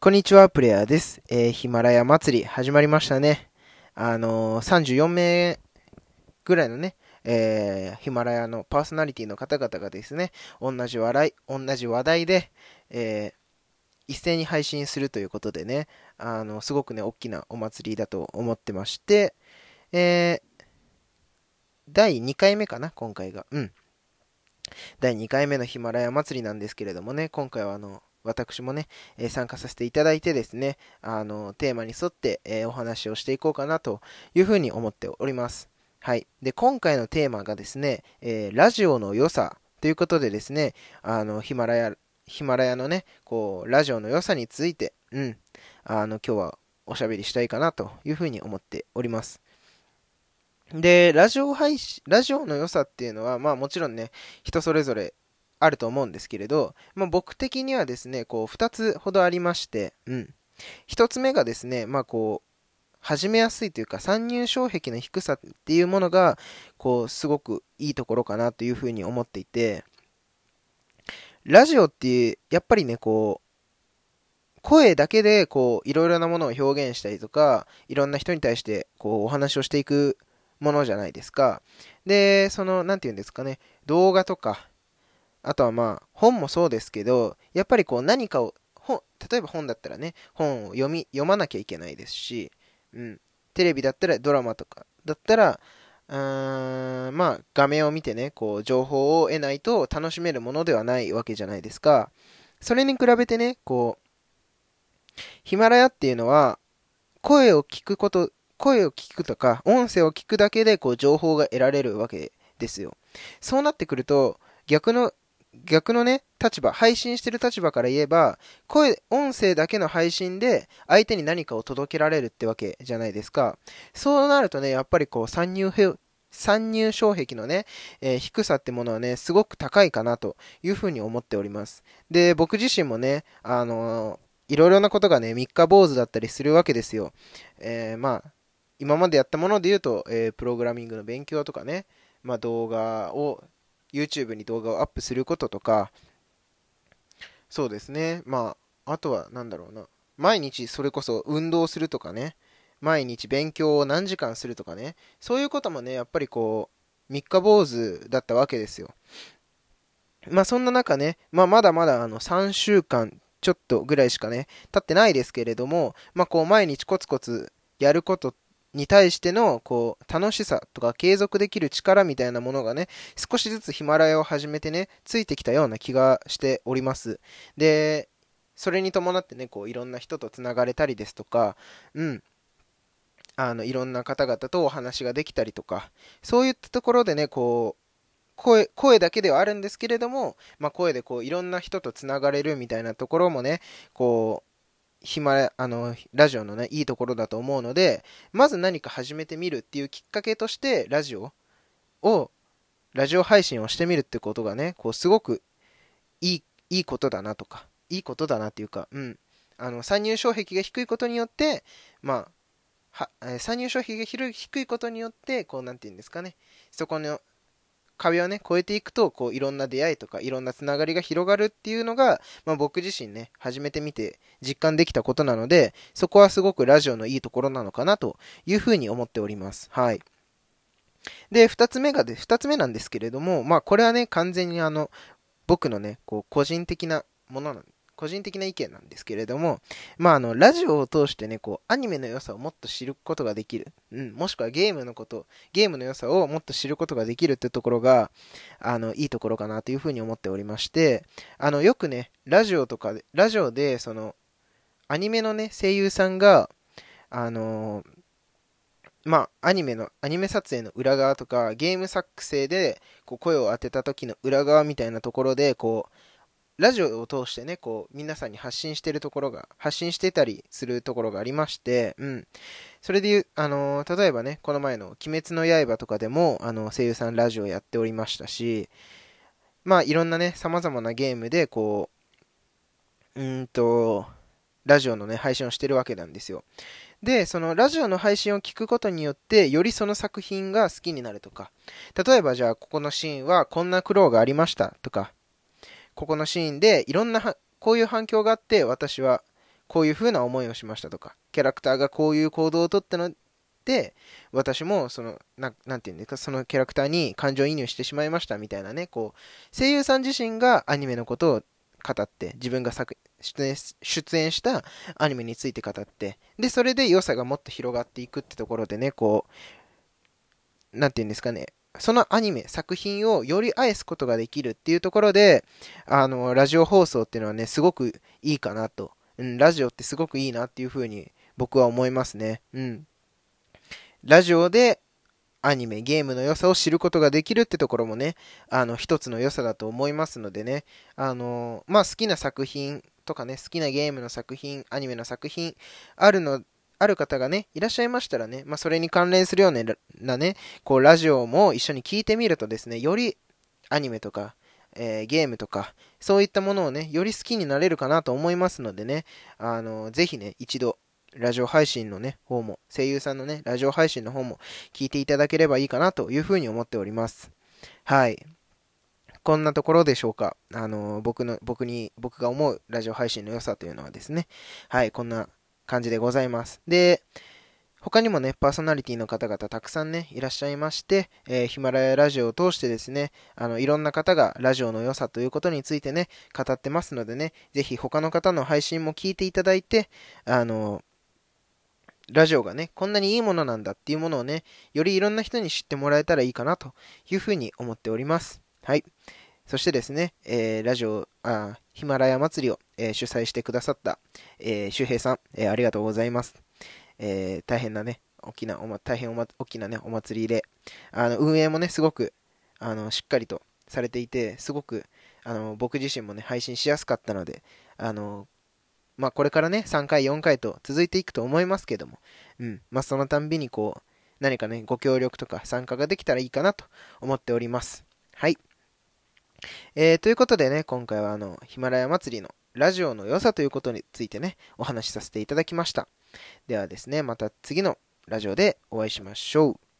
こんにちは、プレイヤーです。えーヒマラヤ祭り始まりましたね。あのー34名ぐらいのね、えーヒマラヤのパーソナリティの方々がですね、同じ笑い、同じ話題で、え一斉に配信するということでね、あの、すごくね、大きなお祭りだと思ってまして、えー第2回目かな、今回が。うん。第2回目のヒマラヤ祭りなんですけれどもね、今回はあの、私もね、え参加させていただいてですね、あの、テーマに沿って、えお話をしていこうかなというふうに思っております。はい。で、今回のテーマがですね、えラジオの良さということでですね、あの、ヒマラヤ、ヒマラヤのね、こう、ラジオの良さについて、うん、あの、今日はおしゃべりしたいかなというふうに思っております。で、ラジオ配信、ラジオの良さっていうのは、まあもちろんね、人それぞれあると思うんですけれど、まあ、僕的にはですね、こう、二つほどありまして、うん。一つ目がですね、まあこう、始めやすいというか、参入障壁の低さっていうものが、こう、すごくいいところかなというふうに思っていて、ラジオっていう、やっぱりね、こう、声だけで、こう、いろいろなものを表現したりとか、いろんな人に対して、こう、お話をしていくものじゃないですか。で、その、なんていうんですかね、動画とか、あとはまあ、本もそうですけど、やっぱりこう何かを、本例えば本だったらね、本を読み、読まなきゃいけないですし、うん。テレビだったら、ドラマとかだったら、うーん、まあ、画面を見てね、こう、情報を得ないと楽しめるものではないわけじゃないですか。それに比べてね、こう、ヒマラヤっていうのは、声を聞くこと、声を聞くとか、音声を聞くだけで、こう、情報が得られるわけですよ。そうなってくると、逆の、逆のね、立場、配信してる立場から言えば、声、音声だけの配信で相手に何かを届けられるってわけじゃないですか。そうなるとね、やっぱりこう、参入、参入障壁のね、えー低さってものはね、すごく高いかなというふうに思っております。で、僕自身もね、あのーいろいろなことがね、三日坊主だったりするわけですよ。えーまあ、今までやったもので言うと、えプログラミングの勉強とかね、まあ動画を YouTube に動画をアップすることとか、そうですね。まあ、あとはなんだろうな。毎日それこそ運動するとかね。毎日勉強を何時間するとかね。そういうこともね、やっぱりこう、三日坊主だったわけですよ。まあそんな中ね、まあまだまだあの3週間ちょっとぐらいしかね、経ってないですけれども、まあこう毎日コツコツやることに対してのこう楽しさとか継続できる力みたいなものがね、少しずつヒマラヤを始めてね、ついてきたような気がしております。で、それに伴ってね、こういろんな人とつながれたりですとか、うん、あのいろんな方々とお話ができたりとか、そういったところでね、こう、声、声だけではあるんですけれども、まあ声でこういろんな人とつながれるみたいなところもね、こう、ヒマあの、ラジオのね、いいところだと思うので、まず何か始めてみるっていうきっかけとして、ラジオを、ラジオ配信をしてみるってことがね、こう、すごくいい、いいことだなとか、いいことだなっていうか、うん。あの、参入障壁が低いことによって、まあ、は、参入障壁が低いことによって、こう、なんていうんですかね、そこの壁をね、越えていくと、こう、いろんな出会いとか、いろんなつながりが広がるっていうのが、まあ僕自身ね、始めてみて実感できたことなので、そこはすごくラジオのいいところなのかなというふうに思っております。はい。で、2つ目がで、二つ目なんですけれども、まあこれはね、完全にあの、僕のね、こう、個人的なものなん個人的な意見なんですけれども、まああの、ラジオを通してね、こう、アニメの良さをもっと知ることができる。うん、もしくはゲームのこと、ゲームの良さをもっと知ることができるってところが、あの、いいところかなというふうに思っておりまして、あの、よくね、ラジオとかで、ラジオで、その、アニメのね、声優さんが、あのーまあ、アニメの、アニメ撮影の裏側とか、ゲーム作成で、こう、声を当てた時の裏側みたいなところで、こう、ラジオを通してね、こう、皆さんに発信してるところが、発信してたりするところがありまして、うん。それで言う、あの例えばね、この前の鬼滅の刃とかでも、あの、声優さんラジオやっておりましたし、まあ、いろんなね、様々なゲームで、こう、うんと、ラジオのね、配信をしてるわけなんですよ。で、そのラジオの配信を聞くことによって、よりその作品が好きになるとか、例えばじゃあ、ここのシーンはこんな苦労がありましたとか、ここのシーンでいろんな、こういう反響があって、私はこういう風な思いをしましたとか、キャラクターがこういう行動をとったので、私もその、なていうんですか、そのキャラクターに感情移入してしまいましたみたいなね、こう、声優さん自身がアニメのことを語って、自分が作出演出演したアニメについて語って、で、それで良さがもっと広がっていくってところでね、こう、なんていうんですかね、そのアニメ、作品をより愛すことができるっていうところで、あの、ラジオ放送っていうのはね、すごくいいかなと。うん、ラジオってすごくいいなっていうふうに僕は思いますね。うん。ラジオでアニメ、ゲームの良さを知ることができるってところもね、あの、一つの良さだと思いますのでね、あの、まあ、好きな作品とかね、好きなゲームの作品、アニメの作品、あるの、ある方がね、いらっしゃいましたらね、まあ、それに関連するようなね、こう、ラジオも一緒に聞いてみるとですね、よりアニメとか、えー、ゲームとか、そういったものをね、より好きになれるかなと思いますのでね、あの、ぜひね、一度、ラジオ配信のね、方も、声優さんのね、ラジオ配信の方も聞いていただければいいかなというふうに思っております。はい。こんなところでしょうか。あの、僕の、僕に、僕が思うラジオ配信の良さというのはですね、はい、こんな感じでございます。で、他にもね、パーソナリティの方々たくさんね、いらっしゃいまして、えー、ヒマラヤラジオを通してですね、あの、いろんな方がラジオの良さということについてね、語ってますのでね、ぜひ他の方の配信も聞いていただいて、あの、ラジオがね、こんなにいいものなんだっていうものをね、よりいろんな人に知ってもらえたらいいかなというふうに思っております。はい。そしてですね、えー、ラジオ、あヒマラヤ祭りを、えー、主催してくださった、えー、周平さん、えー、ありがとうございます。えー、大変なね、大きな、おま、大変おま、大きなね、お祭りで、あの、運営もね、すごく、あの、しっかりとされていて、すごく、あの、僕自身もね、配信しやすかったので、あの、まあ、これからね、3回、4回と続いていくと思いますけども、うん、まあ、そのたんびにこう、何かね、ご協力とか参加ができたらいいかなと思っております。はい。えー、ということでね、今回はあの、ヒマラヤ祭りのラジオの良さということについてね、お話しさせていただきました。ではですね、また次のラジオでお会いしましょう。